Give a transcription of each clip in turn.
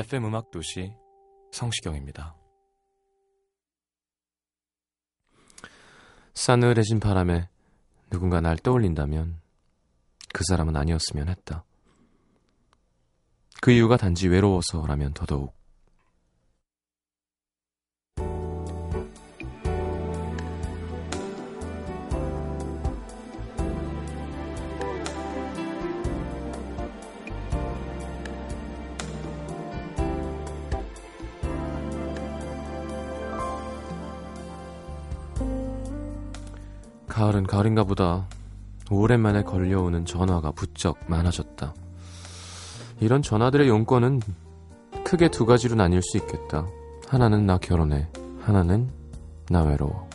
FM 음악 도시 성시경입니다. 싸늘해진 바람에 누군가 날 떠올린다면 그 사람은 아니었으면 했다. 그 이유가 단지 외로워서라면 더더욱 가을은 가을인가 보다. 오랜만에 걸려오는 전화가 부쩍 많아졌다. 이런 전화들의 용건은 크게 두 가지로 나뉠 수 있겠다. 하나는 나 결혼해, 하나는 나 외로워.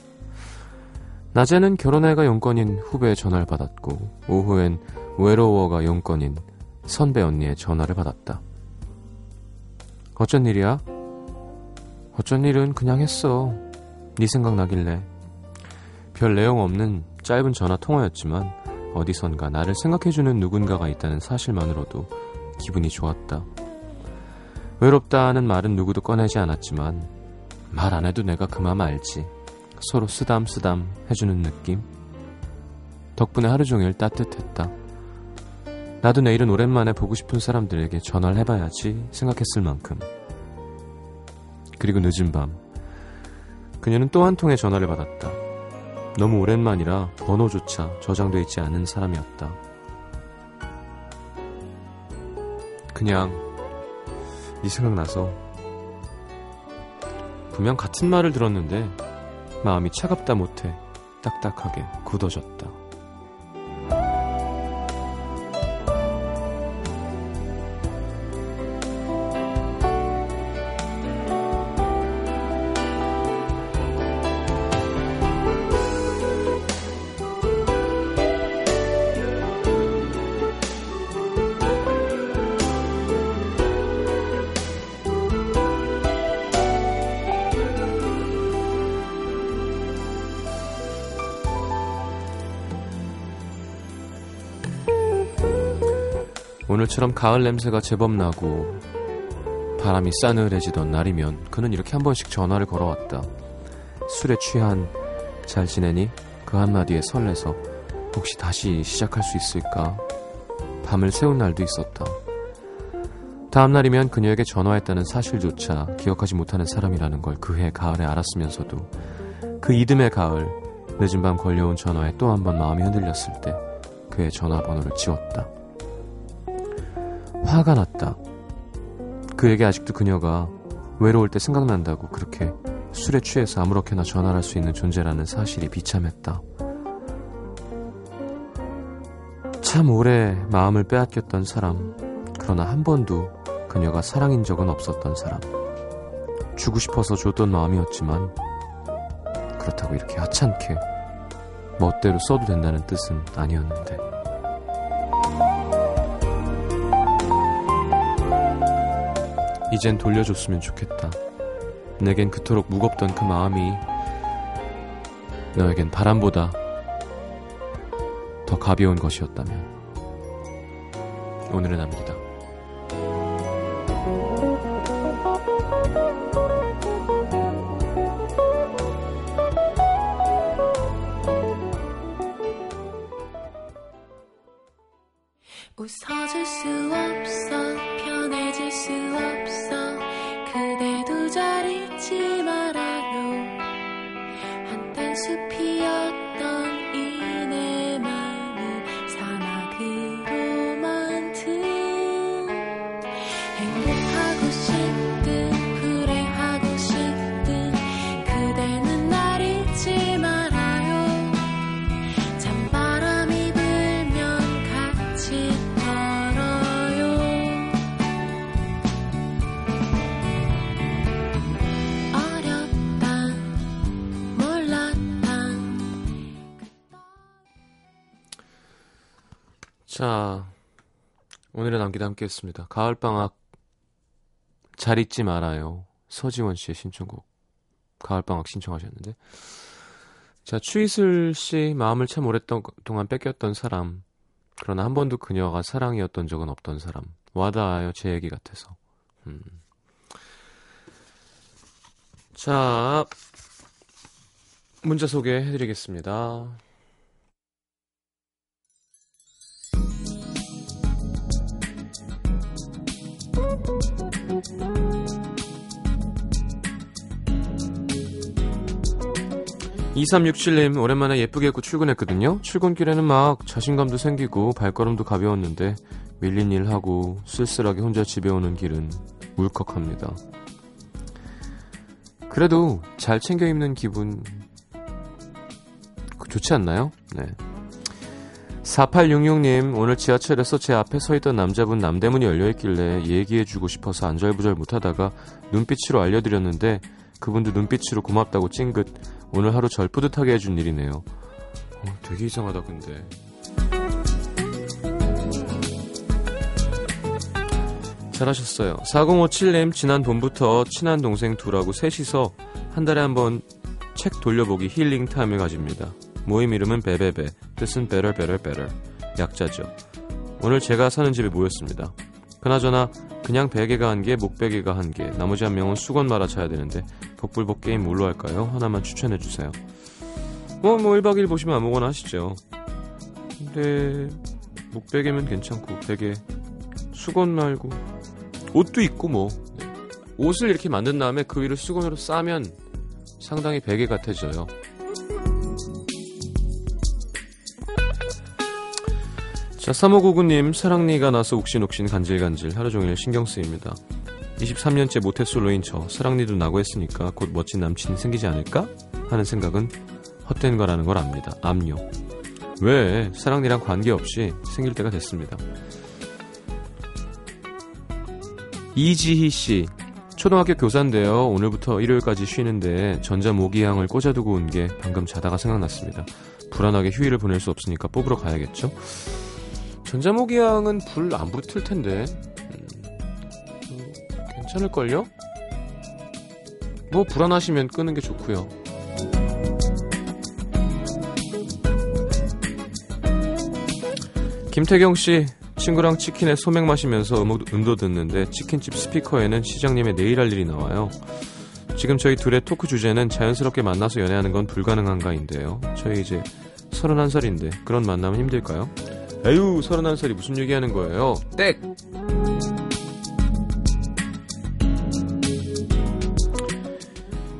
낮에는 결혼해가 용건인 후배의 전화를 받았고, 오후엔 외로워가 용건인 선배 언니의 전화를 받았다. 어쩐 일이야? 어쩐 일은 그냥 했어. 네 생각 나길래. 별 내용 없는 짧은 전화 통화였지만 어디선가 나를 생각해주는 누군가가 있다는 사실만으로도 기분이 좋았다. 외롭다는 말은 누구도 꺼내지 않았지만 말 안 해도 내가 그 마음 알지. 서로 쓰담쓰담 해주는 느낌. 덕분에 하루 종일 따뜻했다. 나도 내일은 오랜만에 보고 싶은 사람들에게 전화를 해봐야지 생각했을 만큼. 그리고 늦은 밤 그녀는 또 한 통의 전화를 받았다. 너무 오랜만이라 번호조차 저장돼 있지 않은 사람이었다. 그냥 네 생각나서 분명 같은 말을 들었는데 마음이 차갑다 못해 딱딱하게 굳어졌다. 오늘처럼 가을 냄새가 제법 나고 바람이 싸늘해지던 날이면 그는 이렇게 한 번씩 전화를 걸어왔다. 술에 취한 잘 지내니? 그 한마디에 설레서 혹시 다시 시작할 수 있을까? 밤을 새운 날도 있었다. 다음 날이면 그녀에게 전화했다는 사실조차 기억하지 못하는 사람이라는 걸 그해 가을에 알았으면서도 그 이듬해 가을 늦은 밤 걸려온 전화에 또 한 번 마음이 흔들렸을 때 그의 전화번호를 지웠다. 화가 났다. 그에게 아직도 그녀가 외로울 때 생각난다고 그렇게 술에 취해서 아무렇게나 전화할 수 있는 존재라는 사실이 비참했다. 참 오래 마음을 빼앗겼던 사람, 그러나 한 번도 그녀가 사랑인 적은 없었던 사람. 주고 싶어서 줬던 마음이었지만, 그렇다고 이렇게 하찮게 멋대로 써도 된다는 뜻은 아니었는데. 이젠 돌려줬으면 좋겠다. 내겐 그토록 무겁던 그 마음이 너에겐 바람보다 더 가벼운 것이었다면 오늘은 남기다. 자, 오늘의 남기도 함께 했습니다. 가을방학 잘 잊지 말아요. 서지원 씨의 신청곡. 가을방학 신청하셨는데. 자, 추이슬 씨 마음을 참 오랫동안 뺏겼던 사람. 그러나 한 번도 그녀가 사랑이었던 적은 없던 사람. 와닿아요, 제 얘기 같아서. 음. 자, 문자 소개해드리겠습니다. 2367님, 오랜만에 예쁘게 입고 출근했거든요. 출근길에는 막 자신감도 생기고 발걸음도 가벼웠는데 밀린 일 하고 쓸쓸하게 혼자 집에 오는 길은 울컥합니다. 그래도 잘 챙겨 입는 기분 좋지 않나요? 네. 4866님, 오늘 지하철에서 제 앞에 서 있던 남자분 남대문이 열려있길래 얘기해주고 싶어서 안절부절 못하다가 눈빛으로 알려드렸는데 그분도 눈빛으로 고맙다고 찡긋 오늘 하루 절 뿌듯하게 해준 일이네요. 어, 되게 이상하다 근데. 잘하셨어요. 4057님 지난 봄부터 친한 동생 둘하고 셋이서 한 달에 한 번 책 돌려보기 힐링 타임을 가집니다. 모임 이름은 베베베, 뜻은 better better better. 약자죠. 오늘 제가 사는 집에 모였습니다. 그나저나 그냥 베개가 한 개, 목베개가 한 개, 나머지 한 명은 수건 말아차야 되는데 복불복 게임 뭘로 할까요? 하나만 추천해 주세요. 뭐, 뭐 1박 2일 보시면 아무거나 하시죠. 근데 목베개면 괜찮고 베개, 수건 말고 옷도 있고 뭐 네. 옷을 이렇게 만든 다음에 그 위를 수건으로 싸면 상당히 베개 같아져요. 자, 3599님, 사랑니가 나서 욱신욱신 간질간질 하루 종일 신경 쓰입니다. 23년째 모태솔로인 저, 사랑니도 나고 했으니까 곧 멋진 남친이 생기지 않을까? 하는 생각은 헛된 거라는 걸 압니다. 압류. 왜? 사랑니랑 관계없이 생길 때가 됐습니다. 이지희 씨, 초등학교 교사인데요. 오늘부터 일요일까지 쉬는데 전자 모기향을 꽂아두고 온 게 방금 자다가 생각났습니다. 불안하게 휴일을 보낼 수 없으니까 뽑으러 가야겠죠? 전자모기향은 불 안 붙을 텐데 음, 괜찮을걸요? 뭐 불안하시면 끄는 게 좋고요. 김태경 씨 친구랑 치킨에 소맥 마시면서 음악, 음도 듣는데 치킨집 스피커에는 시장님의 내일 할 일이 나와요. 지금 저희 둘의 토크 주제는 자연스럽게 만나서 연애하는 건 불가능한가인데요. 저희 이제 31살인데 그런 만남은 힘들까요? 에휴, 31살이 무슨 얘기하는 거예요? 땡!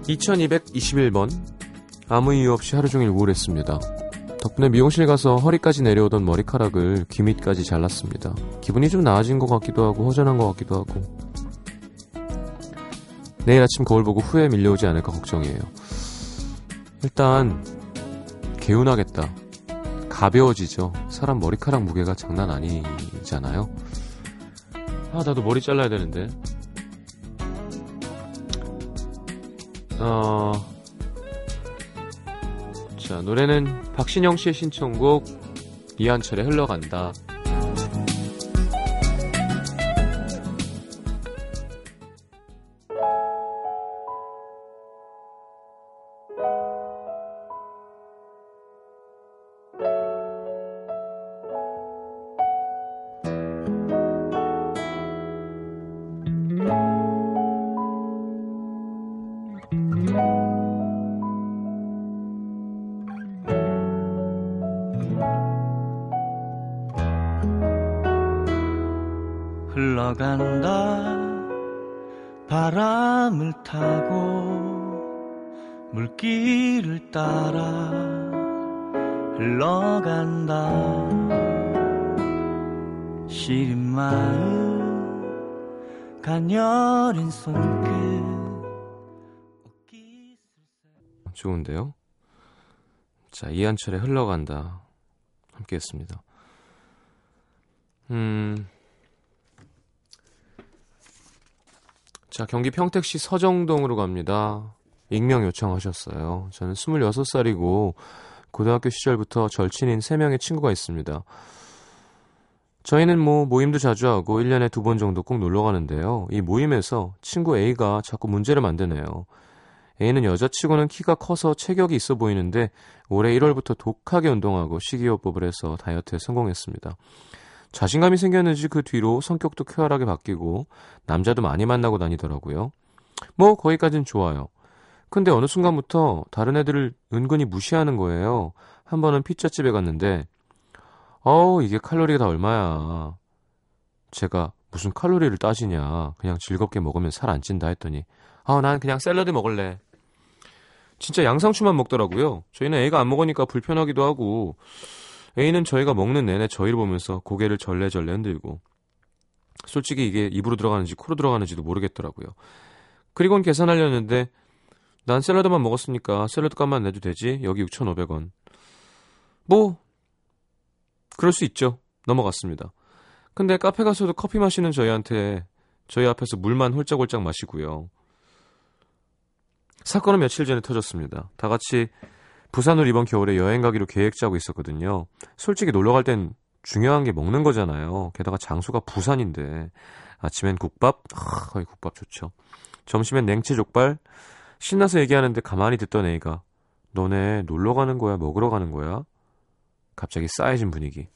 (2221번) 아무 이유 없이 하루 종일 우울했습니다. 덕분에 미용실 가서 허리까지 내려오던 머리카락을 귀 밑까지 잘랐습니다. 기분이 좀 나아진 것 같기도 하고 허전한 것 같기도 하고 내일 아침 거울 보고 후회 밀려오지 않을까 걱정이에요. 일단 개운하겠다. 가벼워지죠. 사람 머리카락 무게가 장난 아니잖아요. 아, 나도 머리 잘라야 되는데. 어, 자, 노래는 박신영 씨의 신청곡 이한철의 흘러간다. 물길을 따라 흘러간다. 시린 마음 가녀린 손끝 좋은데요? 자 이한철의 흘러간다. 함께 했습니다. 음. 자, 경기 평택시 서정동으로 갑니다. 익명 요청하셨어요. 저는 26살이고 고등학교 시절부터 절친인 3명의 친구가 있습니다. 저희는 뭐 모임도 자주 하고 1년에 두 번 정도 꼭 놀러 가는데요. 이 모임에서 친구 A가 자꾸 문제를 만드네요. A는 여자치고는 키가 커서 체격이 있어 보이는데 올해 1월부터 독하게 운동하고 식이요법을 해서 다이어트에 성공했습니다. 자신감이 생겼는지 그 뒤로 성격도 쾌활하게 바뀌고 남자도 많이 만나고 다니더라고요. 뭐 거기까진 좋아요. 근데 어느 순간부터 다른 애들을 은근히 무시하는 거예요. 한 번은 피자집에 갔는데 어우 이게 칼로리가 다 얼마야. 제가 무슨 칼로리를 따지냐. 그냥 즐겁게 먹으면 살 안 찐다 했더니 아, 난 그냥 샐러드 먹을래. 진짜 양상추만 먹더라고요. 저희는 A가 안 먹으니까 불편하기도 하고 A는 저희가 먹는 내내 저희를 보면서 고개를 절레절레 흔들고 솔직히 이게 입으로 들어가는지 코로 들어가는지도 모르겠더라고요. 그리고는 계산하려는데 난 샐러드만 먹었으니까 샐러드 값만 내도 되지. 여기 6,500원. 뭐 그럴 수 있죠. 넘어갔습니다. 근데 카페 가서도 커피 마시는 저희한테 저희 앞에서 물만 홀짝홀짝 마시고요. 사건은 며칠 전에 터졌습니다. 다 같이 부산으로 이번 겨울에 여행 가기로 계획 짜고 있었거든요. 솔직히 놀러 갈 땐 중요한 게 먹는 거잖아요. 게다가 장소가 부산인데 아침엔 국밥, 아, 거의 국밥 좋죠. 점심엔 냉채 족발. 신나서 얘기하는데 가만히 듣던 애가 너네 놀러 가는 거야, 먹으러 가는 거야? 갑자기 싸해진 분위기.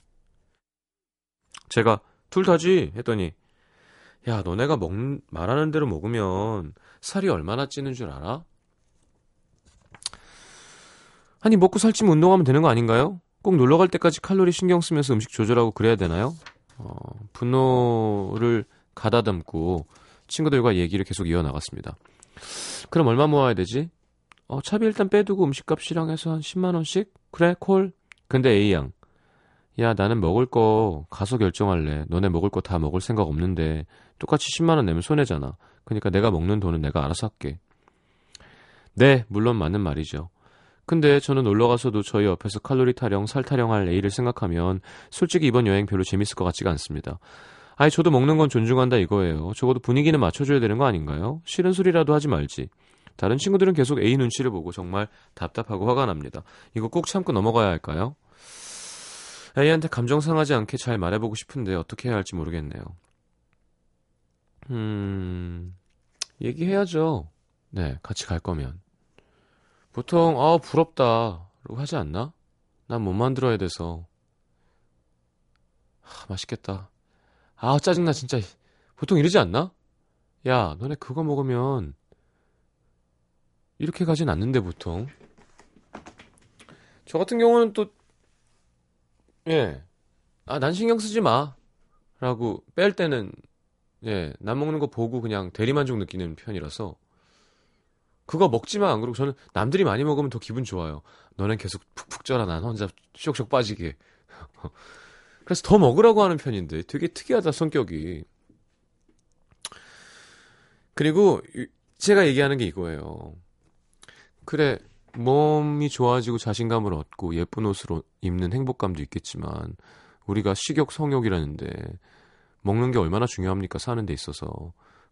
제가 둘 다지 했더니 야 너네가 먹 말하는 대로 먹으면 살이 얼마나 찌는 줄 알아? 아니 먹고 살찌면 운동하면 되는 거 아닌가요? 꼭 놀러 갈 때까지 칼로리 신경 쓰면서 음식 조절하고 그래야 되나요? 어, 분노를 가다듬고 친구들과 얘기를 계속 이어나갔습니다. 그럼 얼마 모아야 되지? 어, 차비 일단 빼두고 음식값이랑 해서 한 10만 원씩? 그래, 콜. 근데 A양. 야, 나는 먹을 거 가서 결정할래. 너네 먹을 거 다 먹을 생각 없는데 똑같이 10만 원 내면 손해잖아. 그러니까 내가 먹는 돈은 내가 알아서 할게. 네, 물론 맞는 말이죠. 근데 저는 놀러 가서도 저희 옆에서 칼로리 타령, 살 타령할 A를 생각하면 솔직히 이번 여행 별로 재밌을 것 같지가 않습니다. 아니 저도 먹는 건 존중한다 이거예요. 적어도 분위기는 맞춰줘야 되는 거 아닌가요? 싫은 소리라도 하지 말지. 다른 친구들은 계속 A 눈치를 보고 정말 답답하고 화가 납니다. 이거 꼭 참고 넘어가야 할까요? A한테 감정 상하지 않게 잘 말해보고 싶은데 어떻게 해야 할지 모르겠네요. 음, 얘기해야죠. 네, 같이 갈 거면. 보통 아 부럽다 라고 하지 않나? 난 못 만들어야 돼서 하, 맛있겠다. 아 짜증나 진짜. 보통 이러지 않나? 야 너네 그거 먹으면 이렇게 가진 않는데 보통. 저 같은 경우는 또 예. 아, 난 신경 쓰지 마. 라고 뺄 때는 예, 남 먹는 거 보고 그냥 대리만족 느끼는 편이라서 그거 먹지만 안 그러고 저는 남들이 많이 먹으면 더 기분 좋아요. 너는 계속 푹푹 쪄라 난 혼자 쇽쇽 빠지게. 그래서 더 먹으라고 하는 편인데 되게 특이하다 성격이. 그리고 제가 얘기하는 게 이거예요. 그래 몸이 좋아지고 자신감을 얻고 예쁜 옷으로 입는 행복감도 있겠지만 우리가 식욕 성욕이라는데 먹는 게 얼마나 중요합니까 사는 데 있어서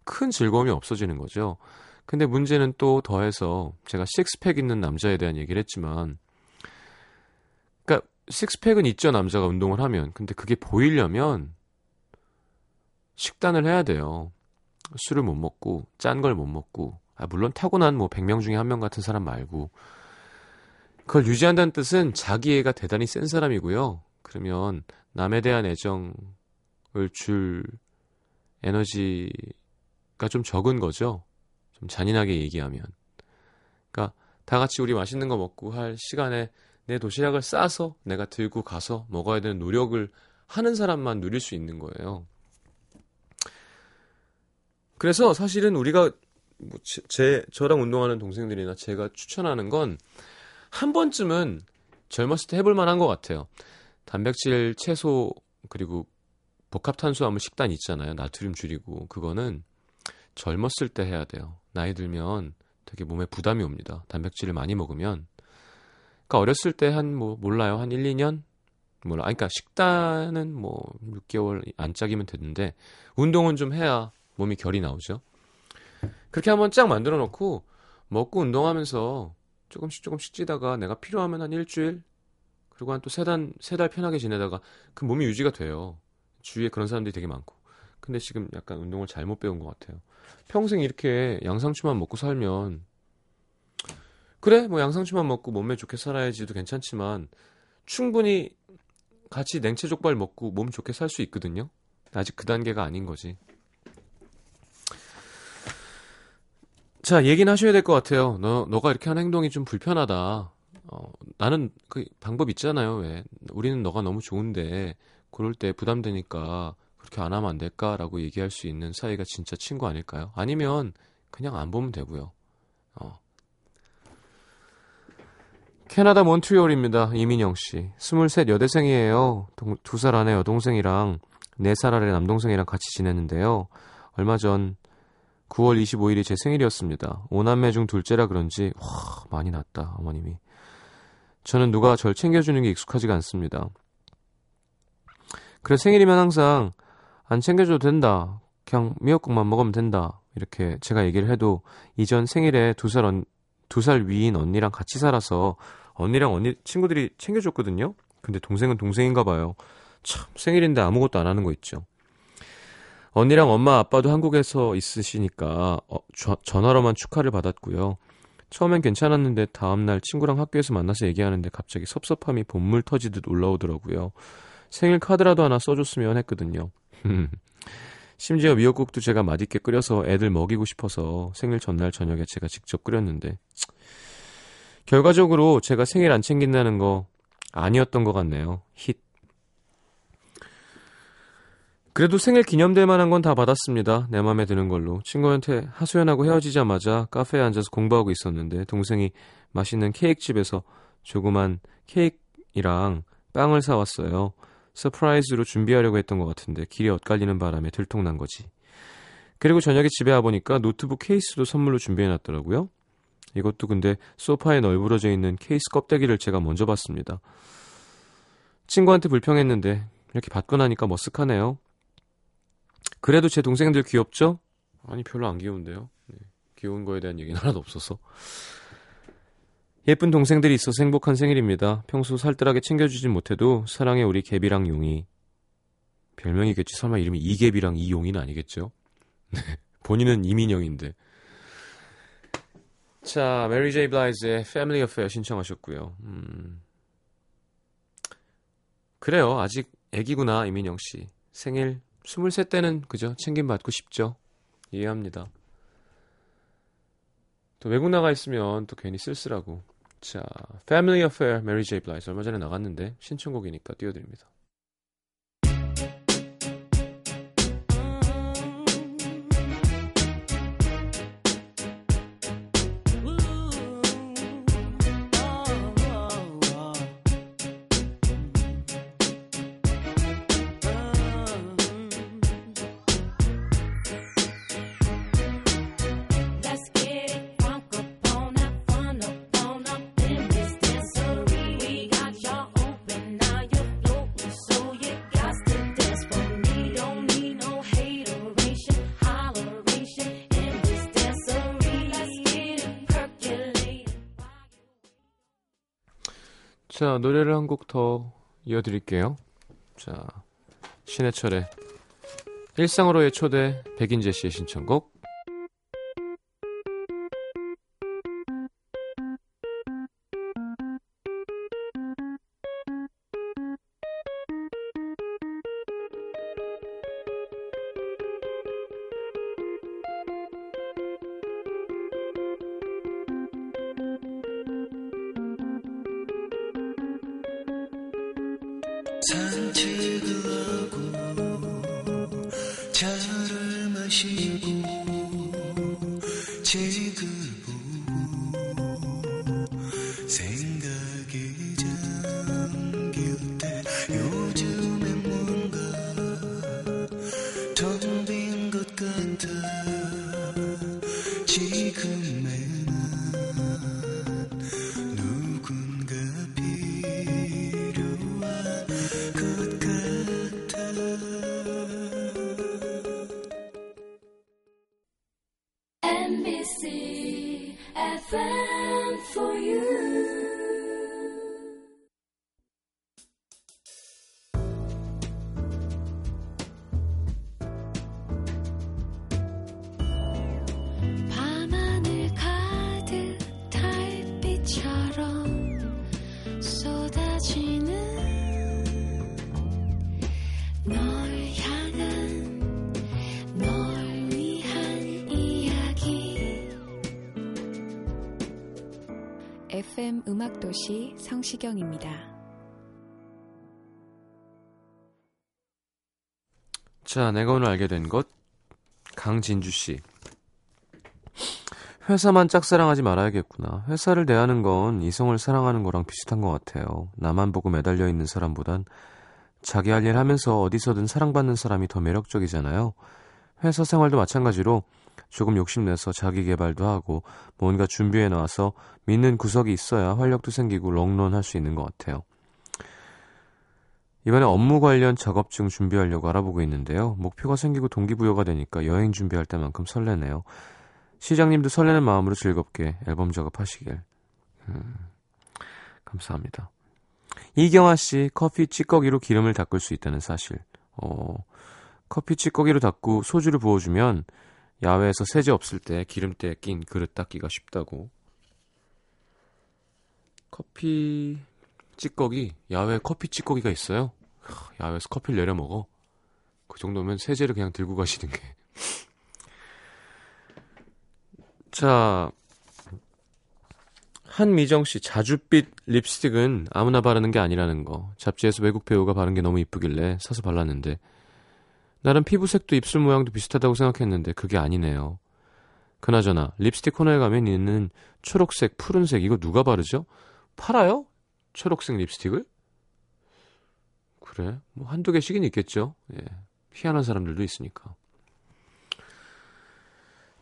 큰 즐거움이 없어지는 거죠. 근데 문제는 또 더해서 제가 식스팩 있는 남자에 대한 얘기를 했지만 그러니까 식스팩은 있죠 남자가 운동을 하면. 근데 그게 보이려면 식단을 해야 돼요. 술을 못 먹고 짠 걸 못 먹고. 아 물론 타고난 뭐 100명 중에 한 명 같은 사람 말고. 그걸 유지한다는 뜻은 자기애가 대단히 센 사람이고요. 그러면 남에 대한 애정을 줄 에너지가 좀 적은 거죠. 좀 잔인하게 얘기하면. 그러니까 다 같이 우리 맛있는 거 먹고 할 시간에 내 도시락을 싸서 내가 들고 가서 먹어야 되는 노력을 하는 사람만 누릴 수 있는 거예요. 그래서 사실은 우리가 뭐 제 저랑 운동하는 동생들이나 제가 추천하는 건 한 번쯤은 젊었을 때 해볼 만한 것 같아요. 단백질, 채소 그리고 복합 탄수화물 식단 있잖아요. 나트륨 줄이고 그거는 젊었을 때 해야 돼요. 나이 들면 되게 몸에 부담이 옵니다. 단백질을 많이 먹으면. 그러니까 어렸을 때 한 뭐 몰라요. 한 1, 2년 몰라. 아니, 그러니까 식단은 뭐 6개월 안 짜기면 되는데 운동은 좀 해야 몸이 결이 나오죠. 그렇게 한번 쫙 만들어 놓고 먹고 운동하면서 조금씩 조금씩 찌다가 내가 필요하면 한 일주일 그리고 한 또 세 달, 세 달 편하게 지내다가 그 몸이 유지가 돼요. 주위에 그런 사람들이 되게 많고. 근데 지금 약간 운동을 잘못 배운 것 같아요. 평생 이렇게 양상추만 먹고 살면 그래 뭐 양상추만 먹고 몸매 좋게 살아야지도 괜찮지만 충분히 같이 냉채 족발 먹고 몸 좋게 살 수 있거든요. 아직 그 단계가 아닌 거지. 자, 얘기는 하셔야 될 것 같아요. 너, 너가 이렇게 하는 행동이 좀 불편하다. 어, 나는 그 방법 있잖아요. 왜? 우리는 너가 너무 좋은데, 그럴 때 부담되니까 그렇게 안 하면 안 될까라고 얘기할 수 있는 사이가 진짜 친구 아닐까요? 아니면 그냥 안 보면 되고요. 어. 캐나다 몬트리올입니다. 이민영 씨. 23 여대생이에요. 두살 안에 여동생이랑 4살 아래 남동생이랑 같이 지냈는데요. 얼마 전 9월 25일이 제 생일이었습니다. 오남매 중 둘째라 그런지 와 많이 났다 어머님이. 저는 누가 절 챙겨주는 게 익숙하지가 않습니다. 그래 생일이면 항상 안 챙겨줘도 된다. 그냥 미역국만 먹으면 된다. 이렇게 제가 얘기를 해도 이전 생일에 두살 언, 두 살 위인 언니랑 같이 살아서 언니랑 언니 친구들이 챙겨줬거든요. 근데 동생은 동생인가 봐요. 참 생일인데 아무것도 안 하는 거 있죠. 언니랑 엄마 아빠도 한국에서 있으시니까 어, 저, 전화로만 축하를 받았고요. 처음엔 괜찮았는데 다음날 친구랑 학교에서 만나서 얘기하는데 갑자기 섭섭함이 본물 터지듯 올라오더라고요. 생일 카드라도 하나 써줬으면 했거든요. 심지어 미역국도 제가 맛있게 끓여서 애들 먹이고 싶어서 생일 전날 저녁에 제가 직접 끓였는데 결과적으로 제가 생일 안 챙긴다는 거 아니었던 것 같네요. 힛. 그래도 생일 기념될 만한 건 다 받았습니다. 내 맘에 드는 걸로. 친구한테 하소연하고 헤어지자마자 카페에 앉아서 공부하고 있었는데 동생이 맛있는 케이크집에서 조그만 케이크랑 빵을 사왔어요. surprise로 준비하려고 했던 것 같은데 길이 엇갈리는 바람에 들통난 거지. 그리고 저녁에 집에 와보니까 노트북 케이스도 선물로 준비해놨더라고요. 이것도 근데 소파에 널브러져 있는 케이스 껍데기를 제가 먼저 봤습니다. 친구한테 불평했는데 이렇게 받고 나니까 머쓱하네요. 그래도 제 동생들 귀엽죠? 아니 별로 안 귀여운데요. 네, 귀여운 거에 대한 얘기는 하나도 없어서. 예쁜 동생들이 있어서 행복한 생일입니다. 평소 살뜰하게 챙겨주진 못해도 사랑해 우리 개비랑 용이. 별명이겠지. 설마 이름이 이개비랑 이용이는 아니겠죠? 네. 본인은 이민영인데. 자, 메리 제이 블라이즈의 Family Affair 신청하셨고요. 음. 그래요. 아직 애기구나, 이민영 씨. 생일 23 때는 그죠? 챙김 받고 싶죠. 이해합니다. 또 외국 나가 있으면 또 괜히 쓸쓸하고. 자, Family Affair, Mary J. Blige 얼마 전에 나갔는데 신청곡이니까 띄워드립니다. 자, 노래를 한 곡 더 이어드릴게요. 자, 신해철의 일상으로의 초대 백인재 씨의 신청곡. 차를 마시고 책을 보 FM 음악도시 성시경입니다. 자, 내가 오늘 알게 된 것. 강진주 씨. 회사만 짝사랑하지 말아야겠구나. 회사를 대하는 건 이성을 사랑하는 거랑 비슷한 것 같아요. 나만 보고 매달려 있는 사람보단 자기 할 일 하면서 어디서든 사랑받는 사람이 더 매력적이잖아요. 회사 생활도 마찬가지로 조금 욕심내서 자기 개발도 하고 뭔가 준비해 놔서 믿는 구석이 있어야 활력도 생기고 롱런 할 수 있는 것 같아요. 이번에 업무 관련 작업증 준비하려고 알아보고 있는데요. 목표가 생기고 동기부여가 되니까 여행 준비할 때만큼 설레네요. 시장님도 설레는 마음으로 즐겁게 앨범 작업하시길. 음, 감사합니다. 이경아 씨, 커피 찌꺼기로 기름을 닦을 수 있다는 사실. 어, 커피 찌꺼기로 닦고 소주를 부어주면 야외에서 세제 없을 때 기름때에 낀 그릇 닦기가 쉽다고. 커피 찌꺼기, 야외에 커피 찌꺼기가 있어요? 하, 야외에서 커피를 내려 먹어. 그 정도면 세제를 그냥 들고 가시는 게. 자, 한미정 씨, 자줏빛 립스틱은 아무나 바르는 게 아니라는 거. 잡지에서 외국 배우가 바른 게 너무 이쁘길래 사서 발랐는데, 나름 피부색도 입술 모양도 비슷하다고 생각했는데, 그게 아니네요. 그나저나, 립스틱 코너에 가면 있는 초록색, 푸른색, 이거 누가 바르죠? 팔아요? 초록색 립스틱을? 그래? 뭐 한두 개씩은 있겠죠. 예. 희한한 사람들도 있으니까.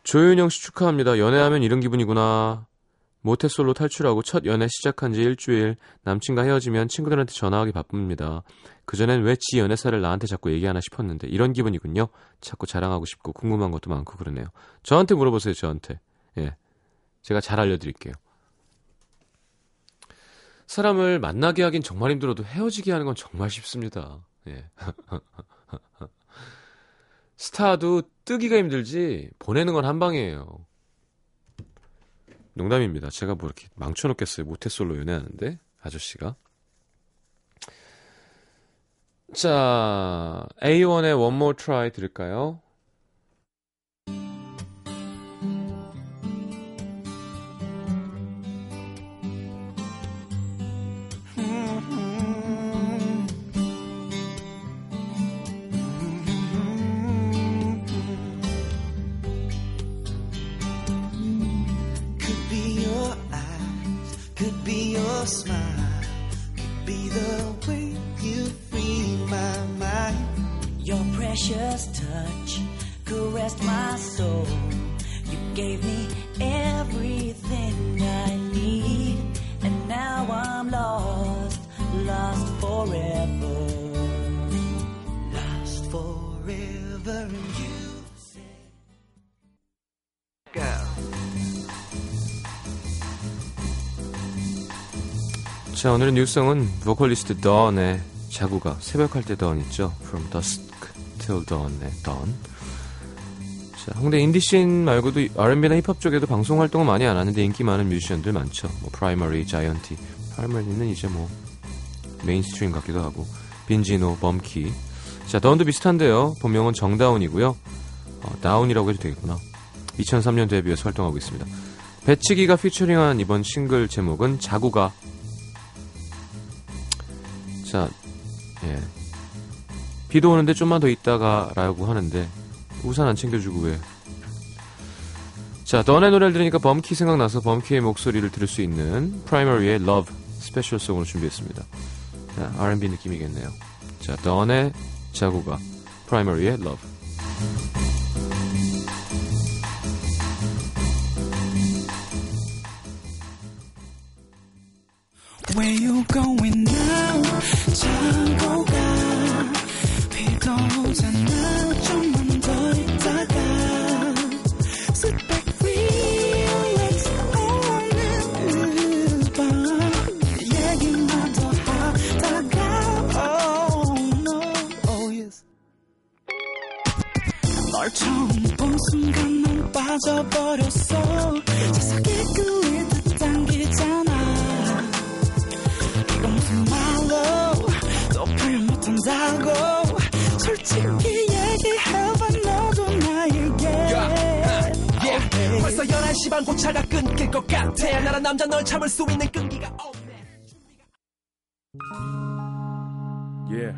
조윤영 씨 축하합니다. 연애하면 이런 기분이구나. 모태솔로 탈출하고 첫 연애 시작한 지 일주일, 남친과 헤어지면 친구들한테 전화하기 바쁩니다. 그전엔 왜 지 연애사를 나한테 자꾸 얘기하나 싶었는데, 이런 기분이군요. 자꾸 자랑하고 싶고, 궁금한 것도 많고 그러네요. 저한테 물어보세요, 저한테. 예. 제가 잘 알려드릴게요. 사람을 만나게 하긴 정말 힘들어도 헤어지게 하는 건 정말 쉽습니다. 예. 스타도 뜨기가 힘들지 보내는 건 한 방이에요. 농담입니다. 제가 뭐 이렇게 망쳐놓겠어요. 모태솔로 연애하는데 아저씨가. 자, A1의 One More Try 들을까요? 자, 오늘의 new song은 보컬리스트 던의 자고 가. 새벽할 때 던 있죠. From Dusk Till Dawn의 던. 자, 홍대 인디씬 말고도 R&B나 힙합 쪽에도 방송 활동을 많이 안 하는데 인기 많은 뮤지션들 많죠. 뭐 프라이머리, 자이언티. 프라이머리는 이제 뭐 mainstream 같기도 하고 빈지노, 범키. 자, 던도 비슷한데요. 본명은 정다운이고요. 어, 다운이라고 해도 되겠구나. 2003년 데뷔해서 활동하고 있습니다. 배치기가 피처링한 이번 싱글 제목은 자고 가. 자, 예. 비도 오는데 좀만 더 있다가라고 하는데 우산 안 챙겨주고 왜? 자, 던의 노래를 들으니까 범키 생각나서 범키의 목소리를 들을 수 있는 프라이머리의 Love special song으로 준비했습니다. 자, R&B 느낌이겠네요. 자, 던의 자고 가, 프라이머리의 Love. 같아 나란 남자 널 참을 수 있는 끈기가 없네 Yeah.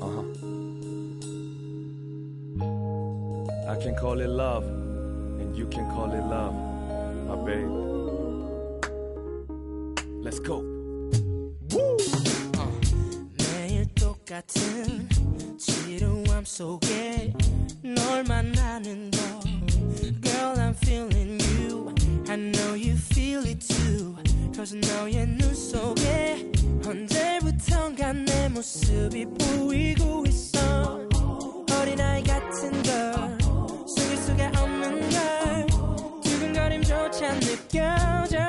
Uh-huh. I can call it love, and you can call it love, my babe. Let's go. 매일 똑같은 지루함 속에 널 만나는 거 Girl I'm feeling you. I know you feel it too. Cause 너의 눈 속에 언제부턴가 내 모습이 보이고 있어. 어린아이 같은 걸 속일 수가 없는 걸 두근거림조차 느껴져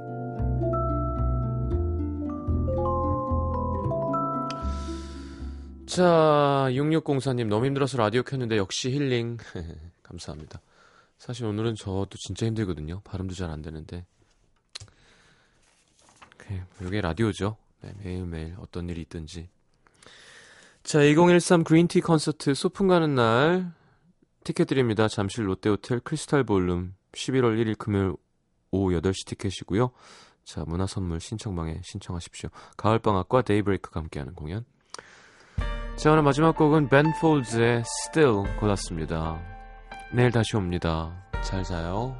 자, 6604님 너무 힘들어서 라디오 켰는데 역시 힐링. 감사합니다. 사실 오늘은 저도 진짜 힘들거든요. 발음도 잘 안 되는데. 이게 라디오죠. 네, 매일매일 어떤 일이 있든지. 자, 2013 그린티 콘서트 소풍 가는 날 티켓 드립니다. 잠실 롯데호텔 크리스탈 볼룸 11월 1일 금요일 오후 8시 티켓이고요. 자, 문화선물 신청방에 신청하십시오. 가을방학과 데이브레이크가 함께하는 공연. 자, 오늘 마지막 곡은 벤 폴즈의 Still 골랐습니다. 내일 다시 옵니다. 잘 자요.